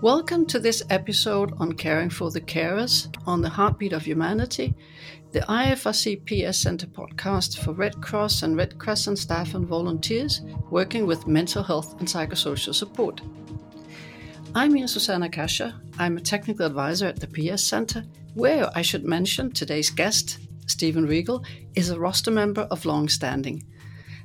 Welcome to this episode on caring for the carers on the heartbeat of humanity, the IFRC PS Center podcast for Red Cross and Red Crescent staff and volunteers working with mental health and psychosocial support. I'm Ea Suzanne Akasha. I'm a technical advisor at the PS Center, where I should mention today's guest, Stephen Regel, is a roster member of long standing.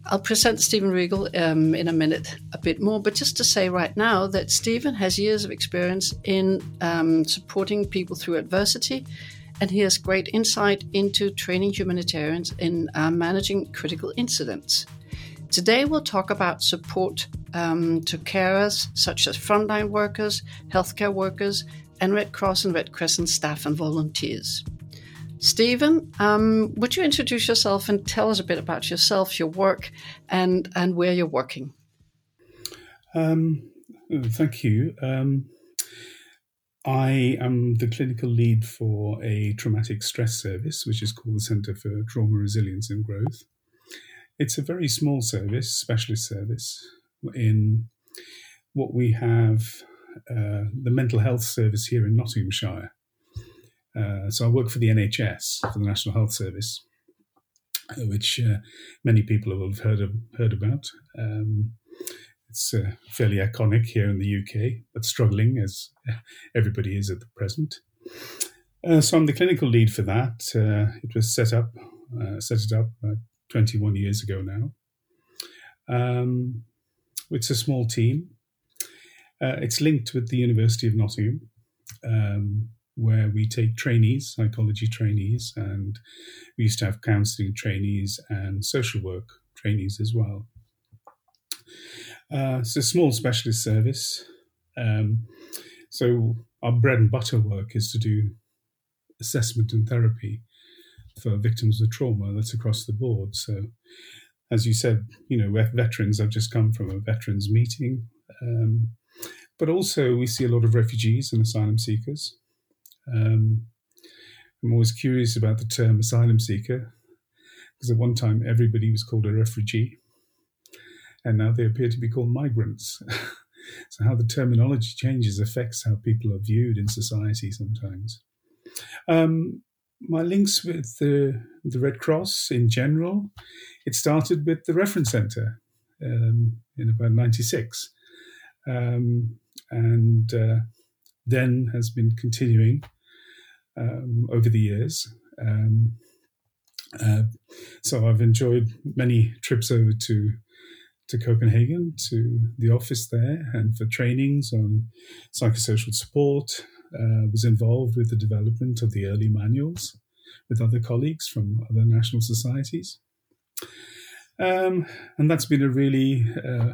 I'll present Stephen Regel um, in a minute a bit more, but just to say right now that Stephen has years of experience in um, supporting people through adversity, and he has great insight into training humanitarians in uh, managing critical incidents. Today, we'll talk about support um, to carers such as frontline workers, healthcare workers, and Red Cross and Red Crescent staff and volunteers. Stephen, um, would you introduce yourself and tell us a bit about yourself, your work, and, and where you're working? Um, thank you. Um, I am the clinical lead for a traumatic stress service, which is called the Centre for Trauma Resilience and Growth. It's a very small service, specialist service, in what we have uh, the mental health service here in Nottinghamshire. Uh, so I work for the NHS, for the National Health Service, uh, which uh, many people will have heard of, heard about. Um, it's uh, fairly iconic here in the UK, but struggling as everybody is at the present. Uh, so I'm the clinical lead for that. it was set up, set it up 21 years ago now. Um, it's a small team. it's linked with the University of Nottingham. Um, where we take trainees, psychology trainees, and we used to have counseling trainees and social work trainees as well. Uh, it's a small specialist service. Um, so our bread and butter work is to do assessment and therapy for victims of trauma. That's across the board. So, as you said, you know, we're veterans. I've just come from a veterans meeting, um, but also we see a lot of refugees and asylum seekers. Um, I'm always curious about the term asylum seeker because at one time everybody was called a refugee, and now they appear to be called migrants. so, how the terminology changes affects how people are viewed in society sometimes. Um, my links with the, the Red Cross in general, it started with the Reference Centre um, in about 96. Um, and uh, then has been continuing um, over the years. Um, uh, so I've enjoyed many trips over to to Copenhagen to the office there and for trainings on psychosocial support. Uh, was involved with the development of the early manuals with other colleagues from other national societies. Um, and that's been a really uh,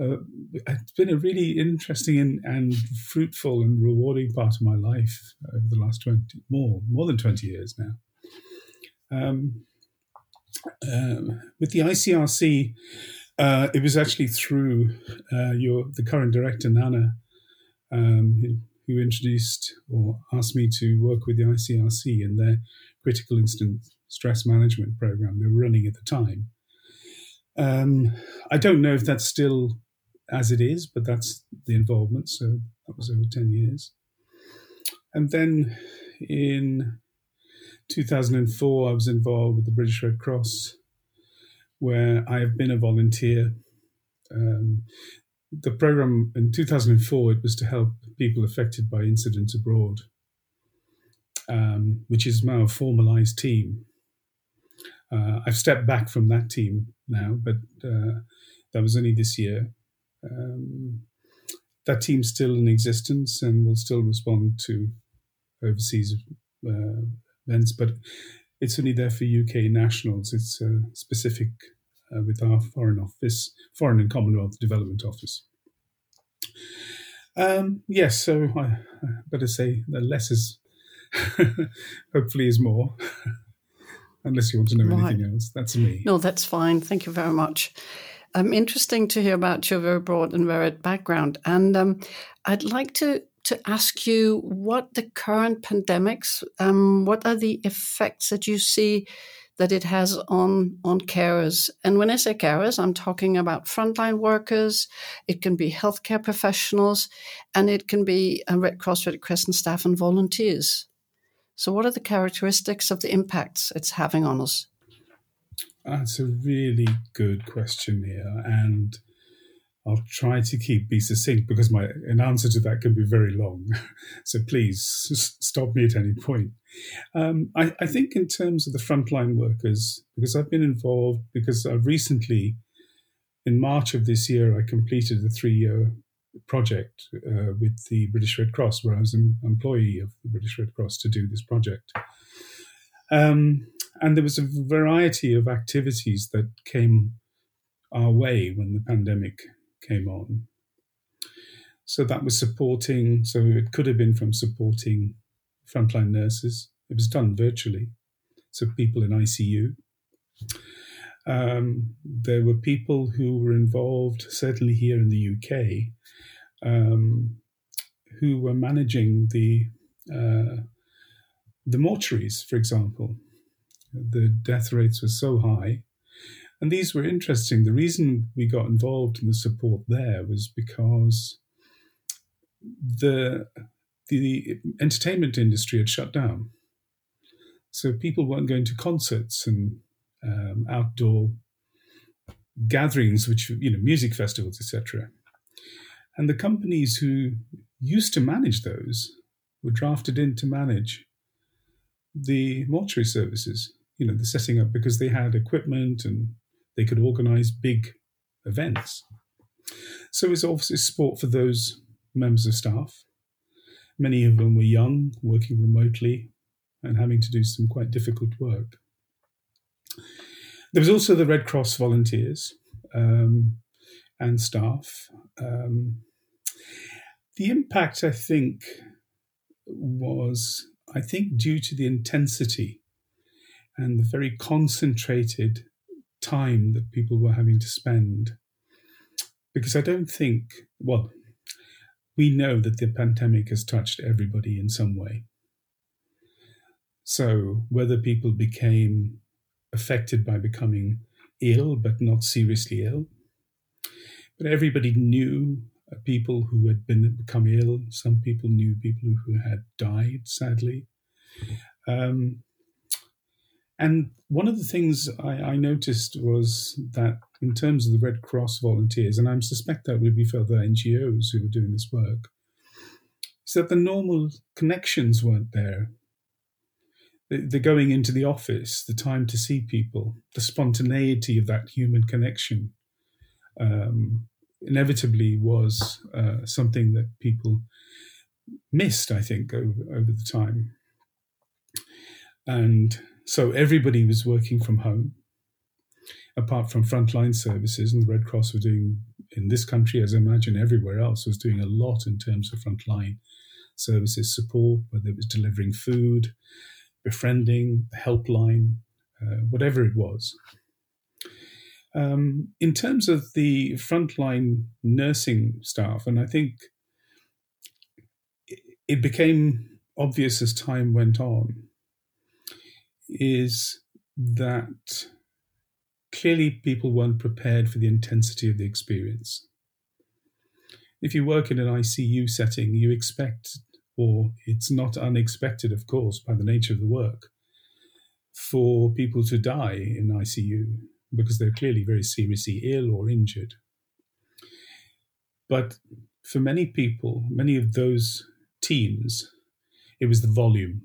uh, it's been a really interesting and, and, fruitful and rewarding part of my life over the last 20 more more than 20 years now. Um, um, with the icrc uh, it was actually through uh, your the current director nana um, who, who introduced or asked me to work with the icrc in their critical incident stress management program they were running at the time um, I don't know if that's still as it is, but that's the involvement. So that was over 10 years. And then in 2004, I was involved with the British Red Cross, where I have been a volunteer. Um, the program in 2004 it was to help people affected by incidents abroad, um, which is now a formalized team. Uh, I've stepped back from that team now, but uh, that was only this year. Um, that team's still in existence and will still respond to overseas uh, events, but it's only there for UK nationals. It's uh, specific uh, with our Foreign Office, Foreign and Commonwealth Development Office. Um, yes, so I, I better say that less is hopefully is more. Unless you want to know right. anything else, that's me. No, that's fine. Thank you very much. Um, interesting to hear about your very broad and varied background. And um, I'd like to to ask you what the current pandemics, um, what are the effects that you see that it has on on carers. And when I say carers, I'm talking about frontline workers. It can be healthcare professionals, and it can be Red Cross, Red Crescent staff and volunteers. So, what are the characteristics of the impacts it's having on us? That's a really good question here, and I'll try to keep be succinct because my an answer to that can be very long. so please s- stop me at any point. Um, I, I, think in terms of the frontline workers, because I've been involved, because I've recently, in March of this year, I completed a three-year project uh, with the British Red Cross, where I was an employee of the British Red Cross to do this project. Um, and there was a variety of activities that came our way when the pandemic came on. So that was supporting, so it could have been from supporting frontline nurses. It was done virtually. So people in ICU. Um, there were people who were involved, certainly here in the UK, um, who were managing the uh, the mortuaries, for example. The death rates were so high and these were interesting. The reason we got involved in the support there was because the the entertainment industry had shut down, so people weren't going to concerts and um, outdoor gatherings, which you know, music festivals, etc. And the companies who used to manage those were drafted in to manage the mortuary services. You know, the setting up because they had equipment and they could organize big events. So it's obviously sport for those members of staff. Many of them were young, working remotely, and having to do some quite difficult work. There was also the Red Cross volunteers um, and staff. Um, the impact, I think, was, I think, due to the intensity and the very concentrated time that people were having to spend. Because I don't think, well, we know that the pandemic has touched everybody in some way. So whether people became affected by becoming ill but not seriously ill, but everybody knew people who had been become ill. Some people knew people who had died, sadly. Um, and one of the things I, I, noticed was that in terms of the Red Cross volunteers, and I suspect that would be for other NGOs who were doing this work, is that the normal connections weren't there. The, going into the office, the time to see people, the spontaneity of that human connection um, inevitably was uh, something that people missed, I think, over, over the time. And so everybody was working from home, apart from frontline services, and the Red Cross were doing in this country, as I imagine everywhere else, was doing a lot in terms of frontline services support, whether it was delivering food, befriending, helpline, uh, whatever it was. Um, in terms of the frontline nursing staff, and I think it became obvious as time went on is that clearly people weren't prepared for the intensity of the experience. If you work in an ICU setting, you expect, or it's not unexpected, of course, by the nature of the work, for people to die in ICU because they're clearly very seriously ill or injured. But for many people, many of those teams, it was the volume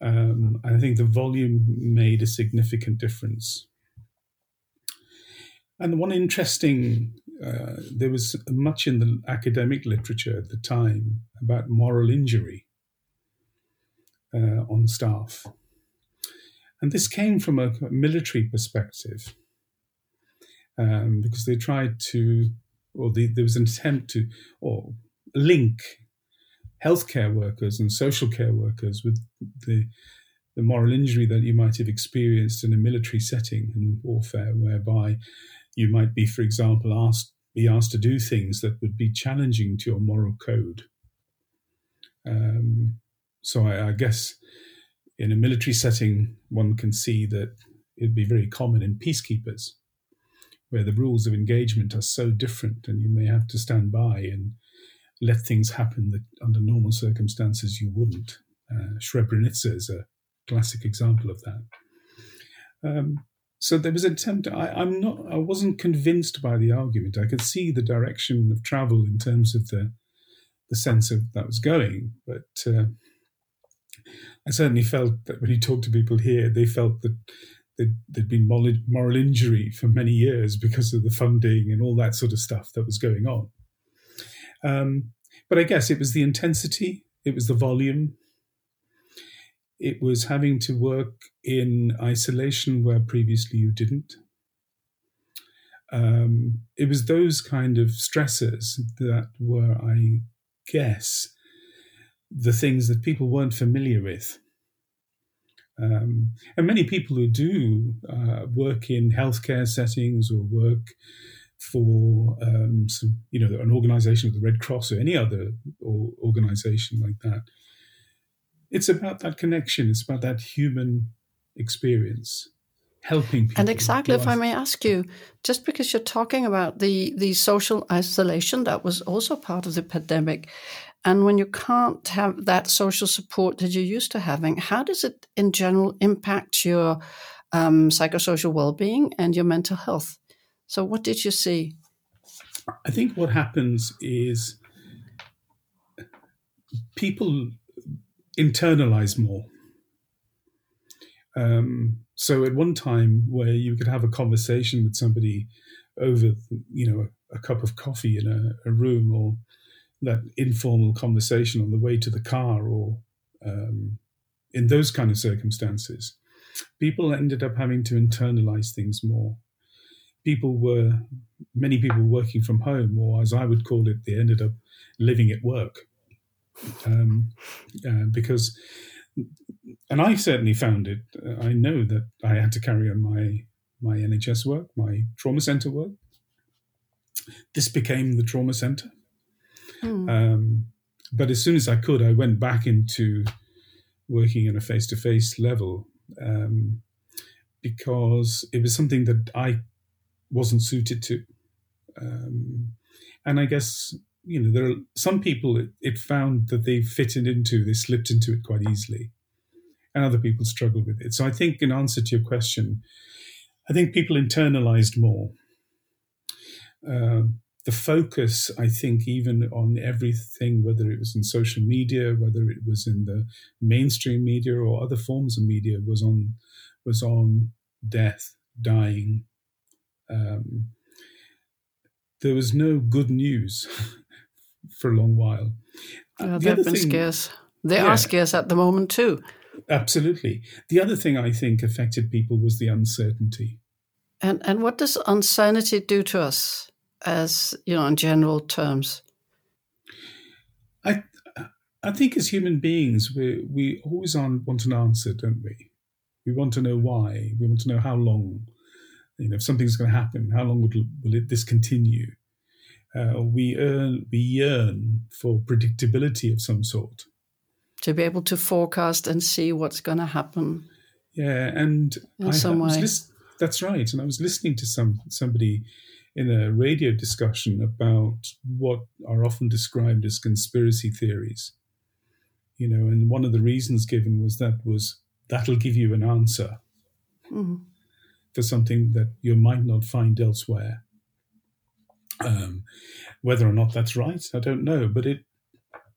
um, I think the volume made a significant difference. And one interesting, uh, there was much in the academic literature at the time about moral injury uh, on staff. And this came from a military perspective um, because they tried to, or the, there was an attempt to, or link healthcare workers and social care workers with the the moral injury that you might have experienced in a military setting in warfare, whereby you might be, for example, asked be asked to do things that would be challenging to your moral code. Um, so I, I, guess in a military setting, one can see that it'd be very common in peacekeepers, where the rules of engagement are so different, and you may have to stand by and let things happen that under normal circumstances you wouldn't. Uh, Srebrenica is a classic example of that. Um, so there was an attempt. I, I'm not. I wasn't convinced by the argument. I could see the direction of travel in terms of the the sense of that was going, but uh, I certainly felt that when you talk to people here, they felt that there'd, there'd been moral, moral injury for many years because of the funding and all that sort of stuff that was going on. Um, but I guess it was the intensity, it was the volume, it was having to work in isolation where previously you didn't. Um, it was those kind of stresses that were, I guess, the things that people weren't familiar with. Um, and many people who do uh, work in healthcare settings or work for um, some, you know, an organization of the Red Cross or any other organization like that. It's about that connection. It's about that human experience, helping people. And exactly, if I may ask you, just because you're talking about the the social isolation that was also part of the pandemic, and when you can't have that social support that you're used to having, how does it in general impact your um, psychosocial well-being and your mental health? So, what did you see? I think what happens is people internalize more. Um, so, at one time where you could have a conversation with somebody over, you know, a, a cup of coffee in a, a, room, or that informal conversation on the way to the car, or um, in those kind of circumstances, people ended up having to internalize things more people were many people working from home, or as I would call it, they ended up living at work. Um, uh, because, and I certainly found it. I know that I had to carry on my my NHS work, my trauma centre work. This became the trauma centre. Mm. Um, but as soon as I could, I went back into working in a face to face level um, because it was something that I wasn't suited to. Um, and I guess you know there are some people it, it, found that they fitted into, they slipped into it quite easily, and other people struggled with it. So I think, in answer to your question, I think people internalized more. Uh, the focus, I think, even on everything, whether it was in social media, whether it was in the mainstream media or other forms of media, was on was on death, dying, um, there was no good news for a long while. Uh, the they've been thing, scarce. They yeah, are scarce at the moment too. Absolutely. The other thing I think affected people was the uncertainty. And and what does uncertainty do to us, as you know, in general terms? I I think as human beings, we we always want an answer, don't we? We want to know why. We want to know how long you know, if something's going to happen, how long will, will it, this continue? Uh, we earn, we yearn for predictability of some sort. To be able to forecast and see what's going to happen. Yeah, and in I, some I way. List, that's right. And I was listening to some somebody in a radio discussion about what are often described as conspiracy theories. You know, and one of the reasons given was that was that'll give you an answer. Mm-hmm for something that you might not find elsewhere. Um, whether or not that's right, I don't know, but it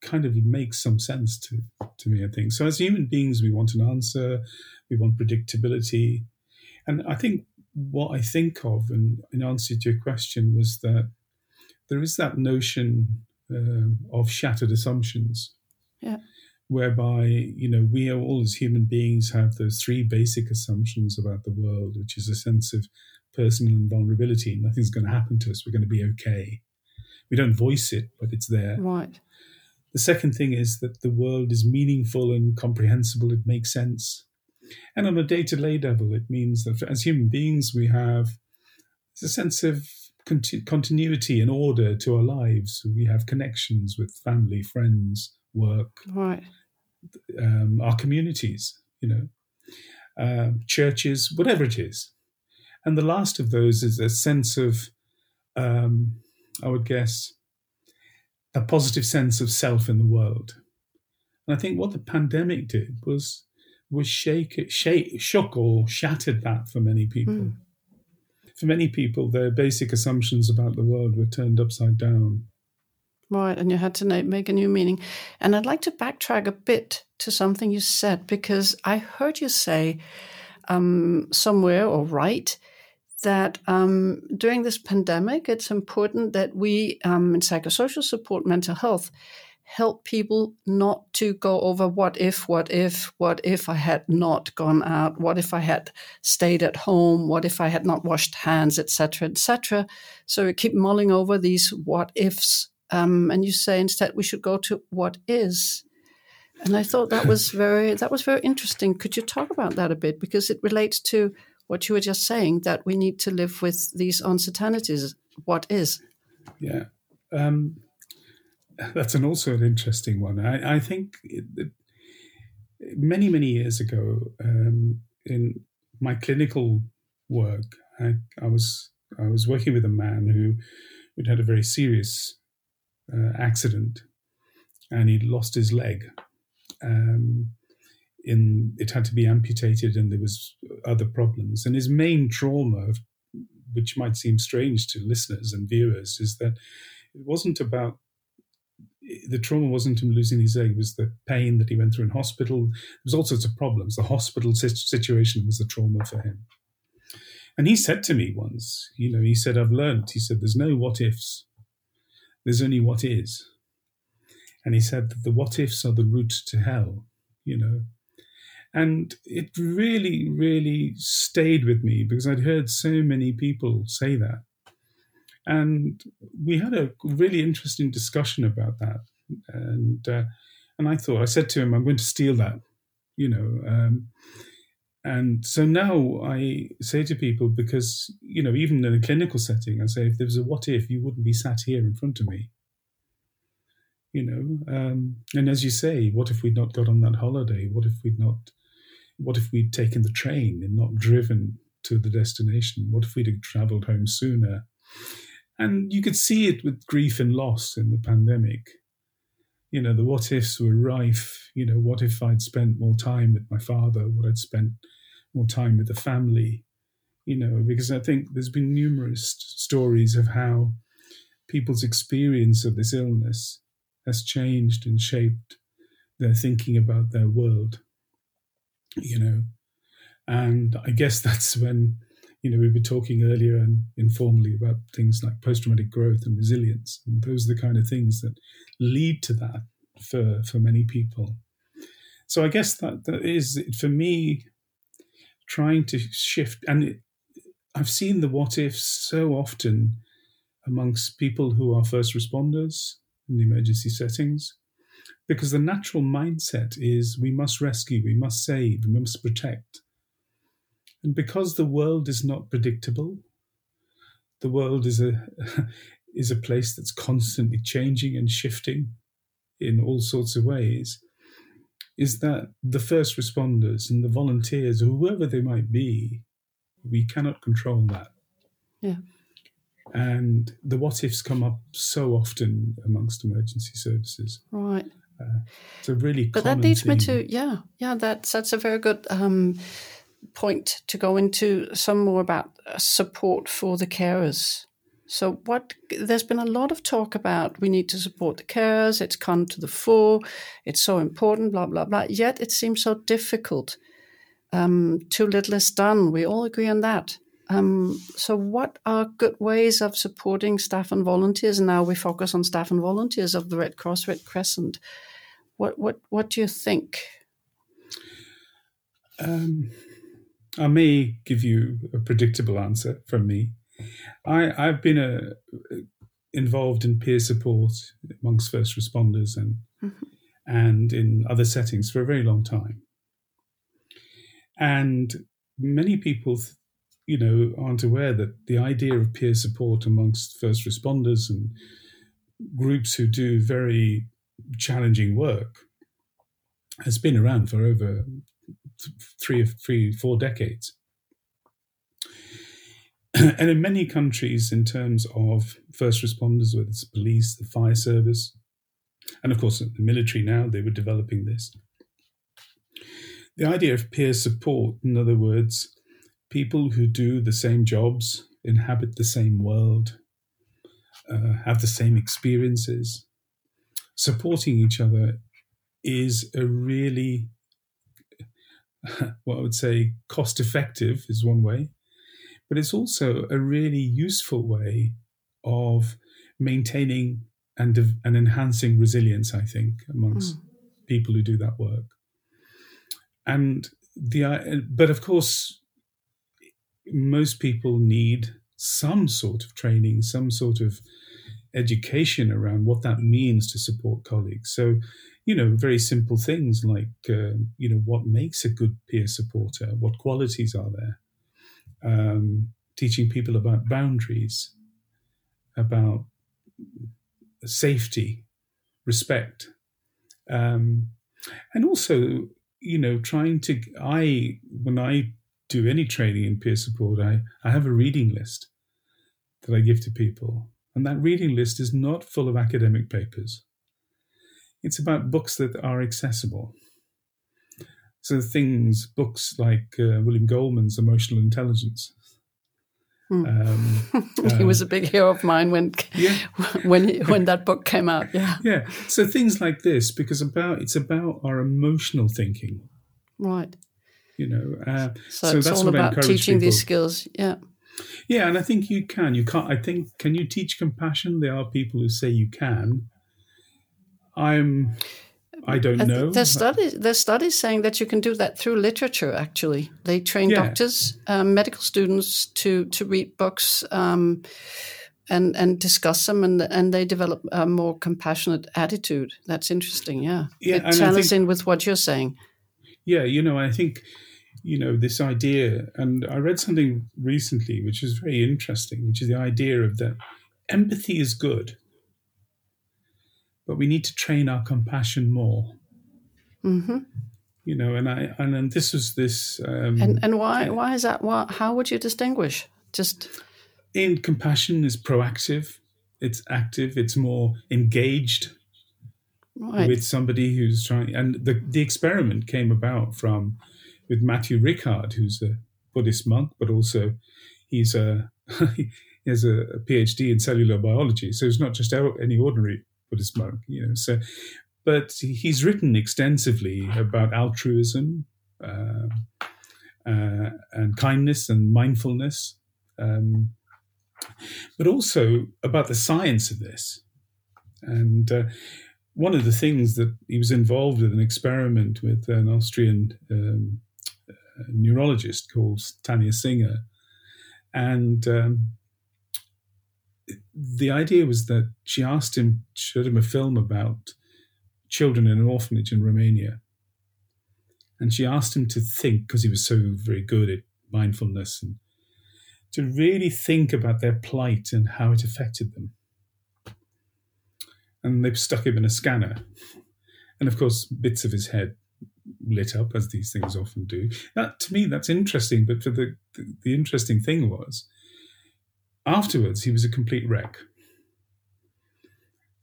kind of makes some sense to, to me, I think. So, as human beings, we want an answer, we want predictability. And I think what I think of, in, in answer to your question, was that there is that notion uh, of shattered assumptions. Yeah whereby you know we all as human beings have those three basic assumptions about the world which is a sense of personal invulnerability nothing's going to happen to us we're going to be okay we don't voice it but it's there right the second thing is that the world is meaningful and comprehensible it makes sense and on a day-to-day level it means that as human beings we have a sense of conti- continuity and order to our lives. We have connections with family, friends, work, right, um, our communities. You know, uh, churches, whatever it is. And the last of those is a sense of, um, I would guess, a positive sense of self in the world. And I think what the pandemic did was was shake it, shake, shook or shattered that for many people. Mm. For many people, their basic assumptions about the world were turned upside down. Right, and you had to make a new meaning. And I'd like to backtrack a bit to something you said because I heard you say um, somewhere or write that um, during this pandemic, it's important that we um, in psychosocial support mental health help people not to go over what if, what if, what if I had not gone out, what if I had stayed at home, what if I had not washed hands, etc., etc. So we keep mulling over these what ifs, um, and you say instead we should go to what is. And I thought that was very that was very interesting. Could you talk about that a bit because it relates to what you were just saying that we need to live with these uncertainties. What is? Yeah. Um, that's an also an interesting one. I, I think it, many many years ago, um, in my clinical work, I, I, was I was working with a man who had had a very serious uh, accident, and he'd lost his leg. Um, in it had to be amputated, and there was other problems. And his main trauma, which might seem strange to listeners and viewers, is that it wasn't about the trauma wasn't him losing his leg; it was the pain that he went through in hospital. There was all sorts of problems. The hospital situation was the trauma for him. And he said to me once, you know, he said, "I've learned." He said, "There's no what ifs. There's only what is." And he said that the what ifs are the route to hell. You know, and it really, really stayed with me because I'd heard so many people say that. And we had a really interesting discussion about that. And uh, and I thought, I said to him, I'm going to steal that, you know. Um, and so now I say to people, because, you know, even in a clinical setting, I say, if there was a what if, you wouldn't be sat here in front of me. You know, um, and as you say, what if we'd not got on that holiday? What if we'd not, what if we'd taken the train and not driven to the destination? What if we'd have traveled home sooner? And you could see it with grief and loss in the pandemic. You know, the what ifs were rife. You know, what if I'd spent more time with my father? What I'd spent more time with the family? You know, because I think there's been numerous stories of how people's experience of this illness has changed and shaped their thinking about their world. You know, and I guess that's when you know, we were talking earlier and informally about things like post traumatic growth and resilience. And those are the kind of things that lead to that for, for many people. So I guess that, that is, for me, trying to shift. And it, I've seen the what ifs so often amongst people who are first responders in the emergency settings because the natural mindset is we must rescue, we must save, we must protect. And because the world is not predictable, the world is a is a place that's constantly changing and shifting in all sorts of ways, is that the first responders and the volunteers, whoever they might be, we cannot control that. Yeah. And the what ifs come up so often amongst emergency services. Right. Uh, it's a really but that leads theme. me to yeah yeah that's that's a very good um, point to go into some more about uh, support for the carers. So, what there's been a lot of talk about we need to support the carers, it's come to the fore, it's so important, blah, blah, blah. Yet it seems so difficult. Um, too little is done. We all agree on that. Um, so, what are good ways of supporting staff and volunteers? Now we focus on staff and volunteers of the Red Cross, Red Crescent. What, what, what do you think? Um, I may give you a predictable answer from me. I, I've been a, uh, involved in peer support amongst first responders and mm-hmm. and in other settings for a very long time. And many people, you know, aren't aware that the idea of peer support amongst first responders and groups who do very challenging work has been around for over three, three, four decades. and in many countries, in terms of first responders, whether it's police, the fire service, and of course the military now, they were developing this. The idea of peer support, in other words, people who do the same jobs, inhabit the same world, uh, have the same experiences, supporting each other is a really, what I would say, cost effective is one way, but it's also a really useful way of maintaining and, and enhancing resilience, I think, amongst mm. people who do that work. And the, but of course, most people need some sort of training, some sort of education around what that means to support colleagues. So, you know, very simple things like, uh, you know, what makes a good peer supporter? What qualities are there? Um, teaching people about boundaries, about safety, respect, um, and also, you know, trying to. I when I do any training in peer support, I I have a reading list that I give to people, and that reading list is not full of academic papers. It's about books that are accessible. So things, books like uh, William Goleman's Emotional Intelligence, Hmm. Um, he was a big hero of mine when yeah. when when that book came out. Yeah, yeah. So things like this, because about it's about our emotional thinking, right? You know, uh, so, so, it's that's all about teaching people. these skills. Yeah, yeah, and I think you can. You can't. I think can you teach compassion? There are people who say you can. I'm I don't know. There's studies. There's studies saying that you can do that through literature. Actually, they train yeah. doctors, um, medical students to to read books. Um, and, and discuss them and and they develop a more compassionate attitude. That's interesting. Yeah, yeah. It ties in with what you're saying. Yeah, you know, I think you know this idea, and I read something recently which is very interesting, which is the idea of that empathy is good but we need to train our compassion more. Mm-hmm. You know, and I and, and this was this. Um, and and why why is that? Why, how would you distinguish? Just in compassion is proactive, it's active, it's more engaged right. with somebody who's trying. And the the experiment came about from with Matthieu Ricard, who's a Buddhist monk, but also he's a he has a, a PhD in cellular biology. So it's not just any ordinary Buddhist monk, you know. So, but he's written extensively about altruism uh, uh, and kindness and mindfulness, um, but also about the science of this. And uh, one of the things that he was involved with an experiment with an Austrian um, neurologist called Tania Singer, and um, the idea was that she asked him, showed him a film about children in an orphanage in Romania. And she asked him to think, because he was so very good at mindfulness, and to really think about their plight and how it affected them. And they stuck him in a scanner. And of course, bits of his head lit up, as these things often do. That, to me, that's interesting. But for the, the, the interesting thing was, afterwards, he was a complete wreck.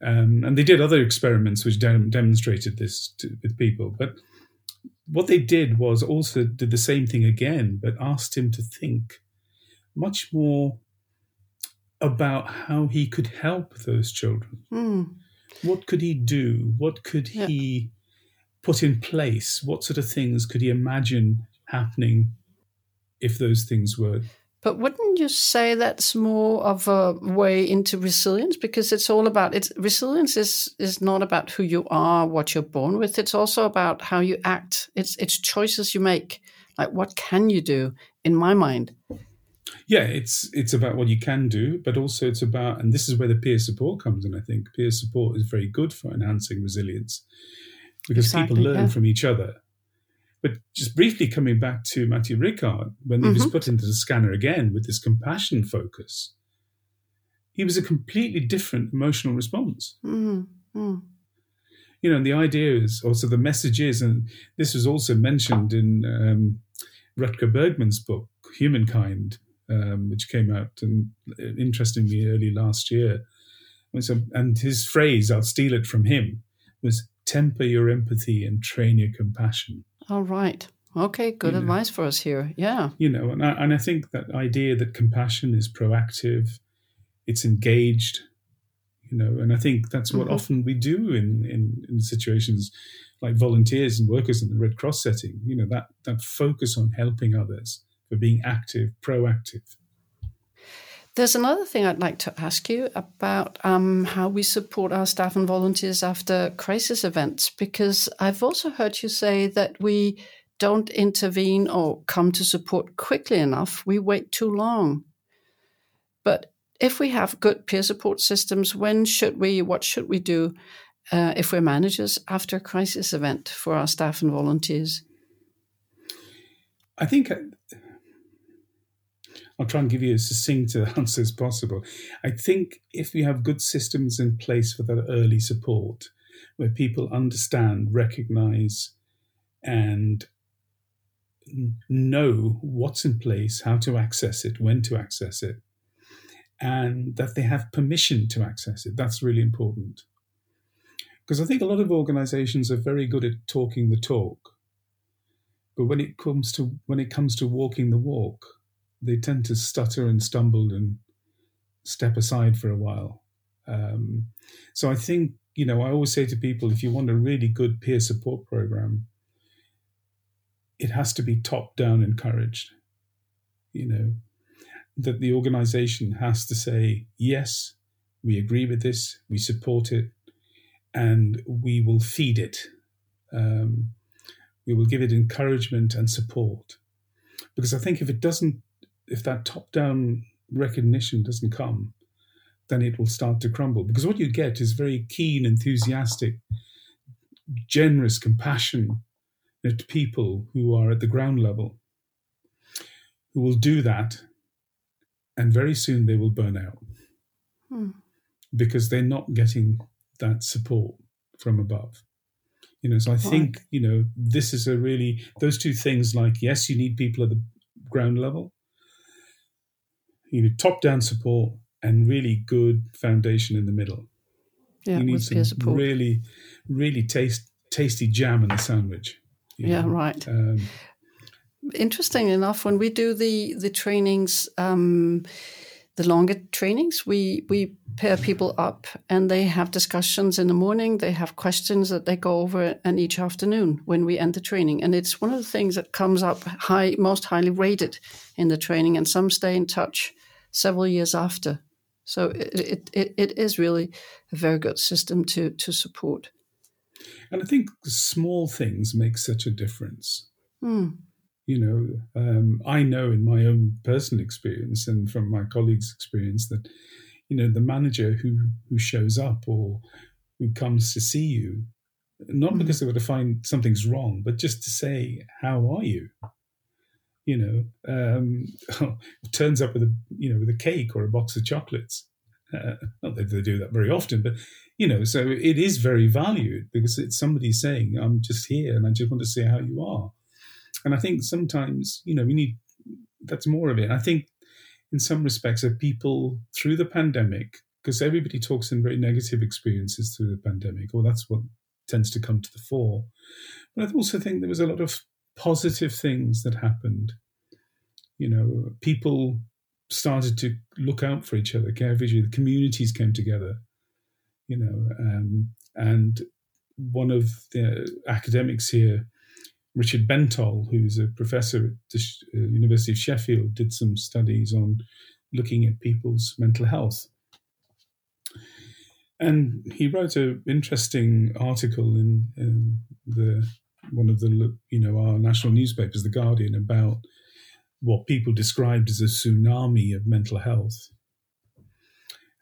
Um, and they did other experiments which de- demonstrated this to, with people. But what they did was also did the same thing again, but asked him to think much more about how he could help those children. Mm. What could he do? What could yeah. he put in place? What sort of things could he imagine happening if those things were but wouldn't you say that's more of a way into resilience? Because it's all about it's resilience is is not about who you are, what you're born with. It's also about how you act. It's it's choices you make. Like what can you do? In my mind. Yeah, it's it's about what you can do, but also it's about and this is where the peer support comes in, I think. Peer support is very good for enhancing resilience because exactly, people learn yeah. from each other But just briefly coming back to Matthieu Ricard, when he mm-hmm. was put into the scanner again with this compassion focus, he was a completely different emotional response. Mm-hmm. You know, and the idea is also the message is, and this was also mentioned in um, Rutger Bregman's book, Humankind, um, which came out and interestingly early last year. And, so, and his phrase, I'll steal it from him, was temper your empathy and train your compassion. All right. Okay, good you advice know, for us here. Yeah. You know, and I, and I think that idea that compassion is proactive, it's engaged, you know, and I think that's what mm-hmm. often we do in, in, in situations like volunteers and workers in the Red Cross setting, you know, that, that focus on helping others, for being active, proactive. There's another thing I'd like to ask you about um, how we support our staff and volunteers after crisis events, because I've also heard you say that we don't intervene or come to support quickly enough. We wait too long. But if we have good peer support systems, when should we, what should we do uh, if we're managers after a crisis event for our staff and volunteers? I think I'll try and give you as succinct an answer as possible. I think if we have good systems in place for that early support, where people understand, recognize, and know what's in place, how to access it, when to access it, and that they have permission to access it. That's really important. Because I think a lot of organizations are very good at talking the talk. But when it comes to when it comes to walking the walk, they tend to stutter and stumble and step aside for a while. Um, so I think, you know, I always say to people if you want a really good peer support program, it has to be top down encouraged. You know, that the organization has to say, yes, we agree with this, we support it, and we will feed it. Um, we will give it encouragement and support. Because I think if it doesn't if that top down recognition doesn't come, then it will start to crumble. Because what you get is very keen, enthusiastic, generous, compassionate people who are at the ground level, who will do that, and very soon they will burn out hmm. because they're not getting that support from above. You know, so I think you know this is a really those two things. Like, yes, you need people at the ground level, you need top down support and really good foundation in the middle. Yeah, you need some support. really, really taste, tasty jam in the sandwich. Yeah, know? right. Um, Interesting enough, when we do the the trainings, um, the longer trainings, we we pair people up and they have discussions in the morning. They have questions that they go over, and each afternoon when we end the training. And it's one of the things that comes up high, most highly rated in the training, and some stay in touch several years after. So it, it, it is really a very good system to, to support. And I think small things make such a difference. Mm. You know, um, I know in my own personal experience and from my colleagues' experience that, you know, the manager who, who shows up or who comes to see you, not mm. because they want to find something's wrong, but just to say, how are you? You know, um, turns up with a you know with a cake or a box of chocolates. Uh, not that they do that very often, but you know, so it is very valued because it's somebody saying, "I'm just here and I just want to see how you are." And I think sometimes you know we need that's more of it. I think in some respects that people through the pandemic, because everybody talks in very negative experiences through the pandemic, or that's what tends to come to the fore. But I also think there was a lot of positive things that happened. You know, people started to look out for each other, care for each other. The communities came together. You know, um, and one of the academics here, Richard Bentall, who's a professor at the uh, University of Sheffield, did some studies on looking at people's mental health. And he wrote an interesting article in, in the one of the you know our national newspapers, the Guardian, about what people described as a tsunami of mental health.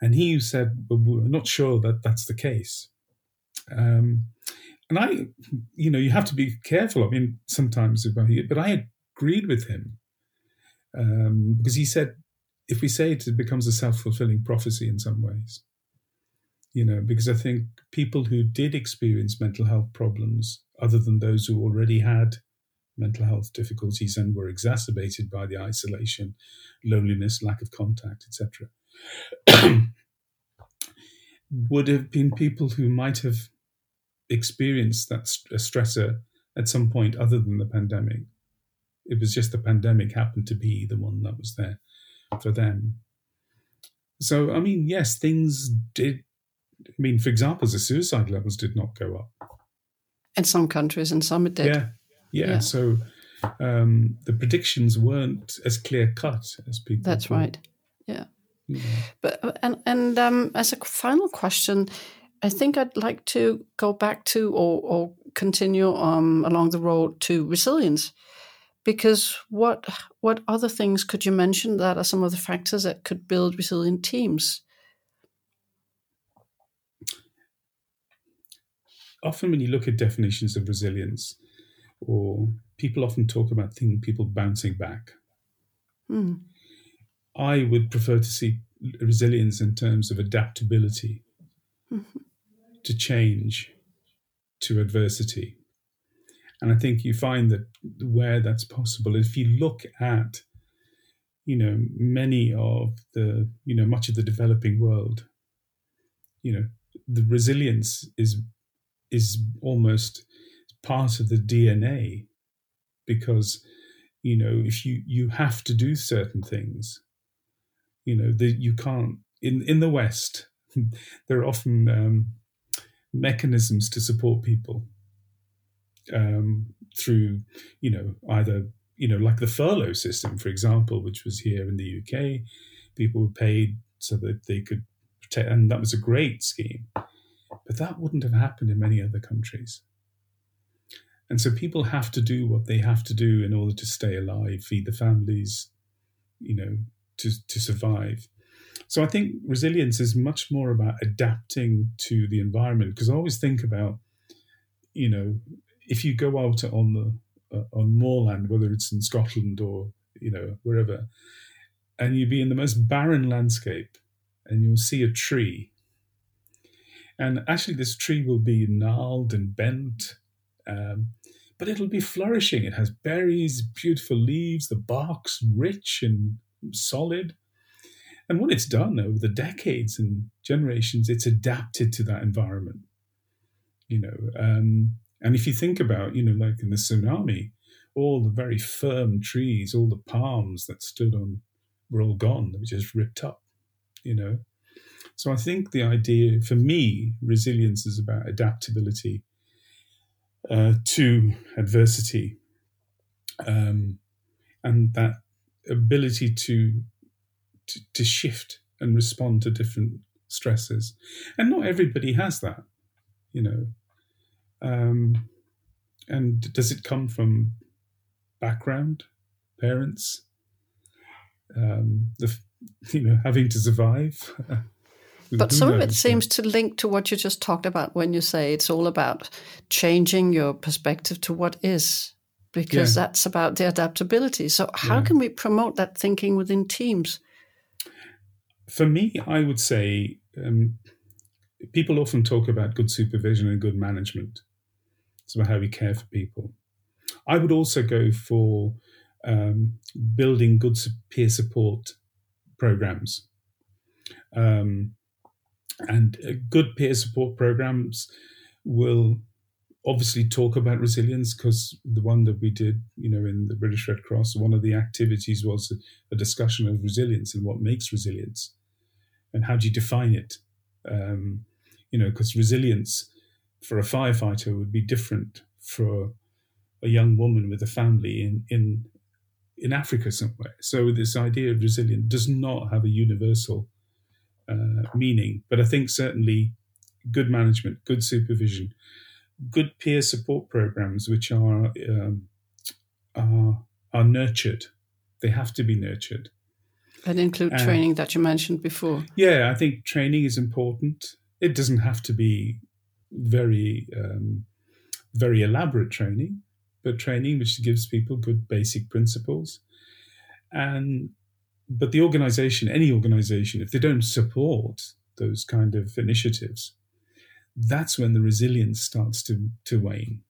And he said, "But we're not sure that that's the case." Um, and I, you know, you have to be careful. I mean, sometimes, about it, but I agreed with him um, because he said, if we say it, it becomes a self fulfilling prophecy in some ways. You know, because I think people who did experience mental health problems, other than those who already had mental health difficulties and were exacerbated by the isolation, loneliness, lack of contact, etc., would have been people who might have experienced that st- stressor at some point other than the pandemic. It was just the pandemic happened to be the one that was there for them. So, I mean, yes, things did. I mean, for example, the suicide levels did not go up. In some countries, and some it did. Yeah, yeah. yeah. So um, the predictions weren't as clear cut as people. That's thought. right. Yeah. yeah. But and and um, as a final question, I think I'd like to go back to or, or continue um, along the road to resilience because what what other things could you mention that are some of the factors that could build resilient teams often when you look at definitions of resilience or people often talk about things people bouncing back mm. i would prefer to see resilience in terms of adaptability mm-hmm. to change to adversity and I think you find that where that's possible, if you look at, you know, many of the, you know, much of the developing world, you know, the resilience is is almost part of the DNA because you know if you you have to do certain things you know that you can't in in the west there are often um, mechanisms to support people um, through, you know, either, you know, like the furlough system, for example, which was here in the UK. People were paid so that they could protect, and that was a great scheme. But that wouldn't have happened in many other countries. And so people have to do what they have to do in order to stay alive, feed the families, you know, to, to survive. So I think resilience is much more about adapting to the environment because I always think about, you know, if you go out on the uh, on moorland, whether it's in Scotland or you know wherever, and you be in the most barren landscape, and you'll see a tree, and actually this tree will be gnarled and bent, um, but it'll be flourishing. It has berries, beautiful leaves, the bark's rich and solid. And when it's done over the decades and generations, it's adapted to that environment. You know, um, and if you think about, you know, like in the tsunami, all the very firm trees, all the palms that stood on were all gone. They were just ripped up, you know. So I think the idea, for me, resilience is about adaptability uh, to adversity, um, and that ability to, to to shift and respond to different stresses. And not everybody has that, you know. Um, and does it come from background, parents, um, the you know having to survive? but some of it seems to link to what you just talked about when you say it's all about changing your perspective to what is, because yeah. that's about the adaptability. So, how yeah. can we promote that thinking within teams? For me, I would say um, people often talk about good supervision and good management. It's about how we care for people. I would also go for um, building good peer support programs. Um, and uh, good peer support programs will obviously talk about resilience because the one that we did, you know, in the British Red Cross, one of the activities was a, discussion of resilience and what makes resilience and how do you define it. Um, you know, because resilience for a firefighter would be different for a young woman with a family in in in Africa somewhere. So this idea of resilience does not have a universal uh, meaning, but I think certainly good management, good supervision, good peer support programs, which are um, are are nurtured. They have to be nurtured. And include uh, training that you mentioned before. Yeah, I think training is important. It doesn't have to be very um, very elaborate training, but training which gives people good basic principles. And but the organization, any organization, if they don't support those kind of initiatives, that's when the resilience starts to to wane.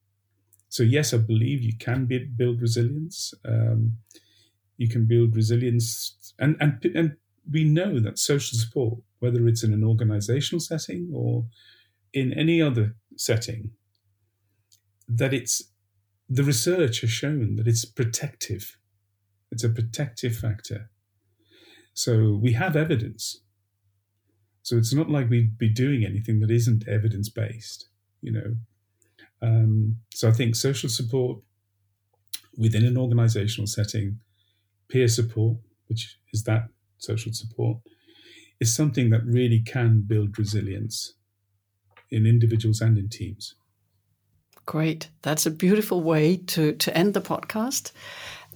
So yes, I believe you can be, build resilience. Um, you can build resilience, and and and we know that social support, whether it's in an organizational setting or in any other setting, that it's the research has shown that it's protective. It's a protective factor. So we have evidence. So it's not like we'd be doing anything that isn't evidence based, you know. Um, so I think social support within an organizational setting, peer support, which is that social support, is something that really can build resilience in individuals and in teams. Great. That's a beautiful way to, to end the podcast.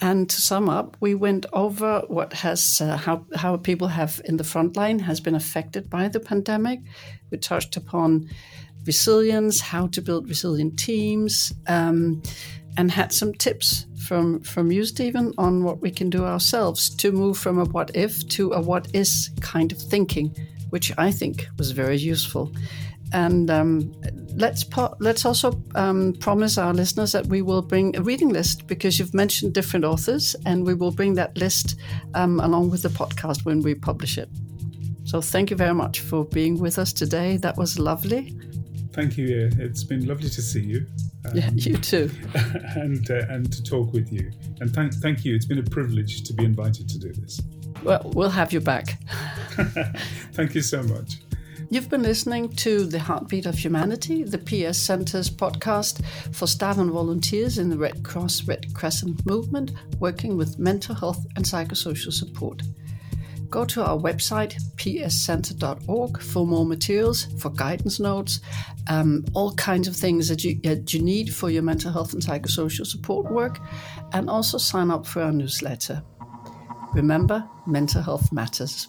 And to sum up, we went over what has uh, how how people have in the front line has been affected by the pandemic. We touched upon resilience, how to build resilient teams, um, and had some tips from from you, Stephen, on what we can do ourselves to move from a what if to a what is kind of thinking, which I think was very useful. And um, let's po- let's also um, promise our listeners that we will bring a reading list because you've mentioned different authors, and we will bring that list um, along with the podcast when we publish it. So thank you very much for being with us today. That was lovely. Thank you. It's been lovely to see you. Um, yeah, you too. and uh, and to talk with you. And thank thank you. It's been a privilege to be invited to do this. Well, we'll have you back. thank you so much. You've been listening to The Heartbeat of Humanity, the PS Center's podcast for staff and volunteers in the Red Cross Red Crescent movement working with mental health and psychosocial support. Go to our website, pscenter.org, for more materials, for guidance notes, um, all kinds of things that you, that you need for your mental health and psychosocial support work, and also sign up for our newsletter. Remember, mental health matters.